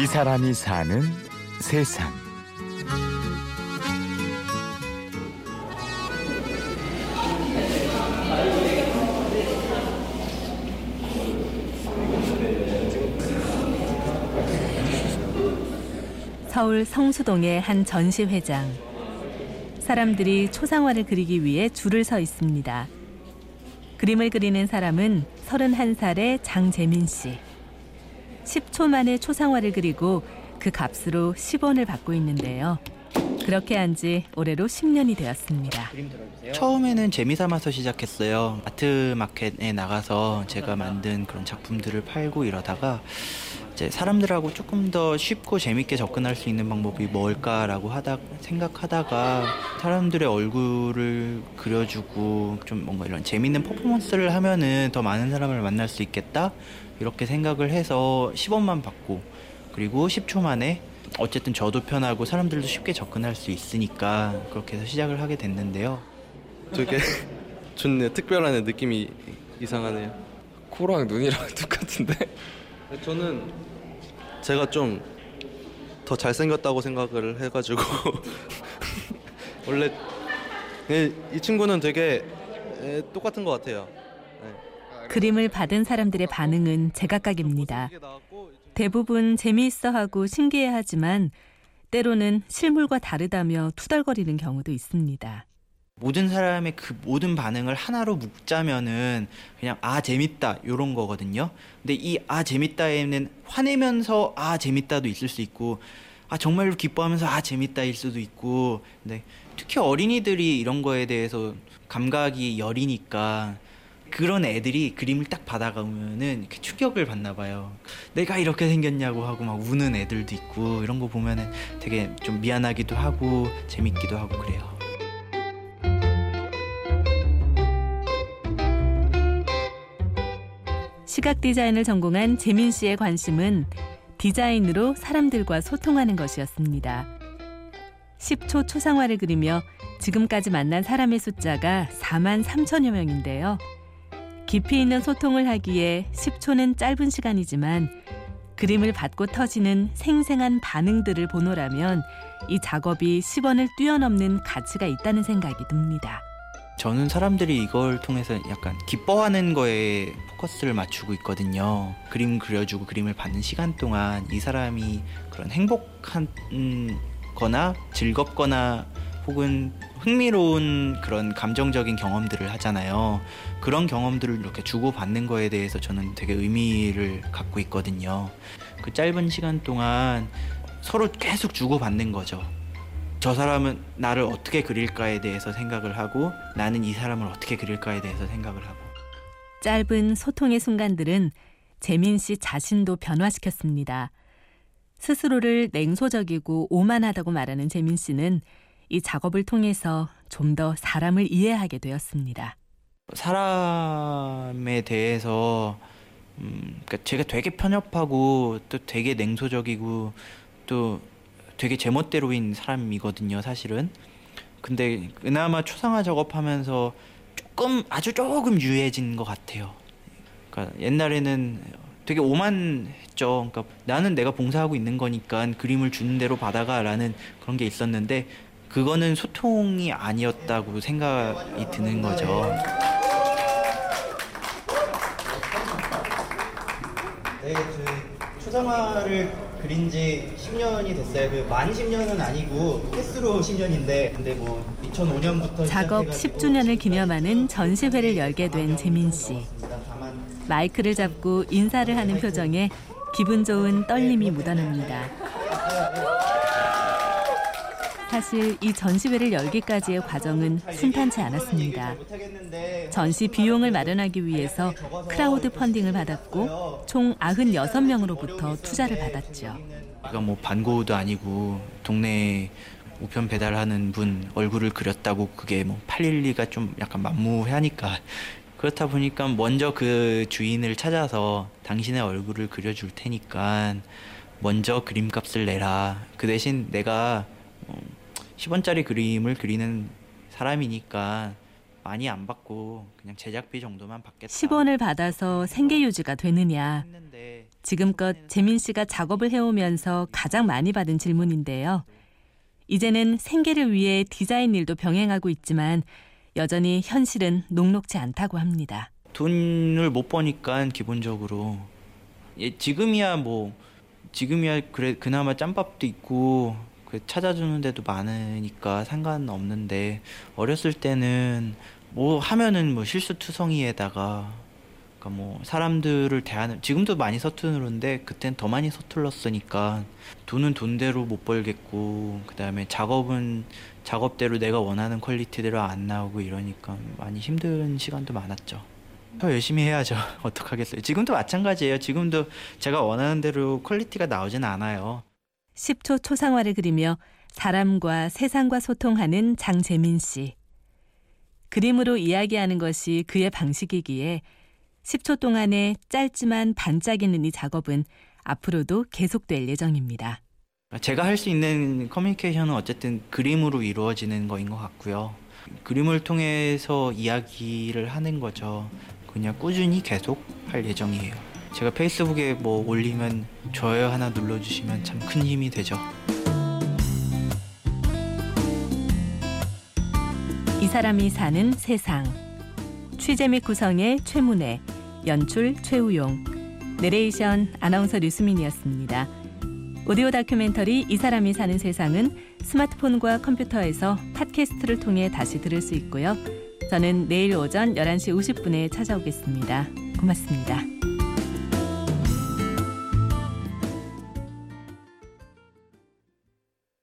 이 사람이 사는 세상. 서울 성수동의 한 전시회장. 사람들이 초상화를 그리기 위해 줄을 서 있습니다. 그림을 그리는 사람은 31살의 장재민 씨. 10초 만에 초상화를 그리고 그 값으로 10원을 받고 있는데요. 그렇게 한 지 올해로 10년이 되었습니다. 처음에는 재미 삼아서 시작했어요. 아트 마켓에 나가서 제가 만든 그런 작품들을 팔고 이러다가 이제 사람들하고 조금 더 쉽고 재밌게 접근할 수 있는 방법이 뭘까라고 하다 생각하다가 사람들의 얼굴을 그려주고 좀 뭔가 이런 재밌는 퍼포먼스를 하면은 더 많은 사람을 만날 수 있겠다 이렇게 생각을 해서 10원만 받고 그리고 10초 만에 어쨌든 저도 편하고 사람들도 쉽게 접근할 수 있으니까 그렇게 해서 시작을 하게 됐는데요. 되게 좋네요. 특별한 느낌이 이상하네요. 코랑 눈이랑 똑같은데? 저는 제가 좀 더 잘생겼다고 생각을 해가지고 원래 네, 이 친구는 되게 에, 똑같은 것 같아요. 그림을 받은 사람들의 반응은 제각각입니다. 대부분 재미있어 하고 신기해 하지만 때로는 실물과 다르다며 투덜거리는 경우도 있습니다. 모든 사람의 그 모든 반응을 하나로 묶자면은 그냥 아 재밌다 요런 거거든요. 근데 이 아 재밌다에는 화내면서 아 재밌다도 있을 수 있고 아 정말로 기뻐하면서 아 재밌다일 수도 있고 근데 특히 어린이들이 이런 거에 대해서 감각이 여리니까 그런 애들이 그림을 딱 받아가면은 충격을 받나 봐요. 내가 이렇게 생겼냐고 하고 막 우는 애들도 있고 이런 거 보면은 되게 좀 미안하기도 하고 재밌기도 하고 그래요. 시각 디자인을 전공한 재민 씨의 관심은 디자인으로 사람들과 소통하는 것이었습니다. 10초 초상화를 그리며 지금까지 만난 사람의 숫자가 4만 3천여 명인데요. 깊이 있는 소통을 하기에 10초는 짧은 시간이지만 그림을 받고 터지는 생생한 반응들을 보노라면 이 작업이 10원을 뛰어넘는 가치가 있다는 생각이 듭니다. 저는 사람들이 이걸 통해서 약간 기뻐하는 거에 포커스를 맞추고 있거든요. 그림 그려주고 그림을 받는 시간 동안 이 사람이 그런 행복한 거나 즐겁거나 혹은 흥미로운 그런 감정적인 경험들을 하잖아요. 그런 경험들을 이렇게 주고받는 거에 대해서 저는 되게 의미를 갖고 있거든요. 그 짧은 시간 동안 서로 계속 주고받는 거죠. 저 사람은 나를 어떻게 그릴까에 대해서 생각을 하고 나는 이 사람을 어떻게 그릴까에 대해서 생각을 하고 짧은 소통의 순간들은 재민 씨 자신도 변화시켰습니다. 스스로를 냉소적이고 오만하다고 말하는 재민 씨는 이 작업을 통해서 좀 더 사람을 이해하게 되었습니다. 사람에 대해서 음, 그러니까 제가 되게 편협하고 또 되게 냉소적이고 또 되게 제멋대로인 사람이거든요, 사실은. 근데 그나마 초상화 작업하면서 조금 아주 조금 유해진 것 같아요. 그러니까 옛날에는 되게 오만했죠. 그러니까 나는 내가 봉사하고 있는 거니까 그림을 주는 대로 받아가라는 그런 게 있었는데 그거는 소통이 아니었다고 생각이 드는 거죠. 네, 그 초상화를 그린 지 10년이 됐어요. 그 만 10년은 아니고 횟수로 10년인데 근데 뭐 2005년부터 작업 10주년을 기념하는 전시회를 열게 된 재민 씨. 마이크를 잡고 인사를 하는 표정에 기분 좋은 떨림이 묻어납니다. 사실 이 전시회를 열기까지의 과정은 순탄치 않았습니다. 전시 비용을 마련하기 위해서 크라우드 펀딩을 받았고 총 96명으로부터 투자를 받았죠. 그러니까 뭐 반고도 아니고 동네 우편 배달하는 분 얼굴을 그렸다고 그게 뭐 팔릴 리가 좀 약간 만무하니까 그렇다 보니까 먼저 그 주인을 찾아서 당신의 얼굴을 그려줄 테니까 먼저 그림값을 내라. 그 대신 내가 10원짜리 그림을 그리는 사람이니까 많이 안 받고 그냥 제작비 정도만 받겠다. 10원을 받아서 생계 유지가 되느냐? 지금껏 재민 씨가 작업을 해오면서 가장 많이 받은 질문인데요. 이제는 생계를 위해 디자인 일도 병행하고 있지만 여전히 현실은 녹록지 않다고 합니다. 돈을 못 버니까 기본적으로 예, 지금이야 뭐 지금이야 그래 그나마 짬밥도 있고 그 찾아주는 데도 많으니까 상관없는데 어렸을 때는 뭐 하면은 뭐 실수투성이에다가 그러니까 뭐 사람들을 대하는 지금도 많이 서투른데 그땐 더 많이 서툴렀으니까 돈은 돈대로 못 벌겠고 그다음에 작업은 작업대로 내가 원하는 quality대로 안 나오고 이러니까 많이 힘든 시간도 많았죠. 더 열심히 해야죠. 어떡하겠어요. 지금도 마찬가지예요. 지금도 제가 원하는 대로 quality가 나오진 않아요. 10초 초상화를 그리며 사람과 세상과 소통하는 장재민 씨. 그림으로 이야기하는 것이 그의 방식이기에 10초 동안의 짧지만 반짝이는 이 작업은 앞으로도 계속될 예정입니다. 제가 할 수 있는 커뮤니케이션은 어쨌든 그림으로 이루어지는 거인 것 같고요. 그림을 통해서 이야기를 하는 거죠. 그냥 꾸준히 계속 할 예정이에요. 제가 페이스북에 뭐 올리면 좋아요 하나 눌러주시면 참 큰 힘이 되죠. 이 사람이 사는 세상. 취재 및 구성의 최문혜, 연출 최우용, 내레이션 아나운서 류수민이었습니다. 오디오 다큐멘터리 이 사람이 사는 세상은 스마트폰과 컴퓨터에서 팟캐스트를 통해 다시 들을 수 있고요. 저는 내일 오전 11시 50분에 찾아오겠습니다. 고맙습니다.